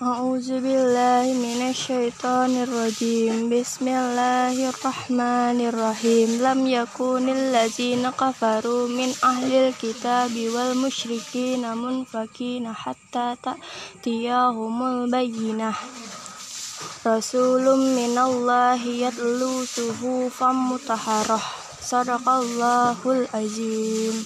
A'udzubillahi minasyaitonirrajim. Bismillahirrahmanirrahim. Lam yakunil ladzina kafaru min ahlil kitabi wal musyriki namun fakina hatta ta'tiyahumul bayyinah. Rasulun minallahi yatlu suhufan mutahharah. Sadaqallahul azim.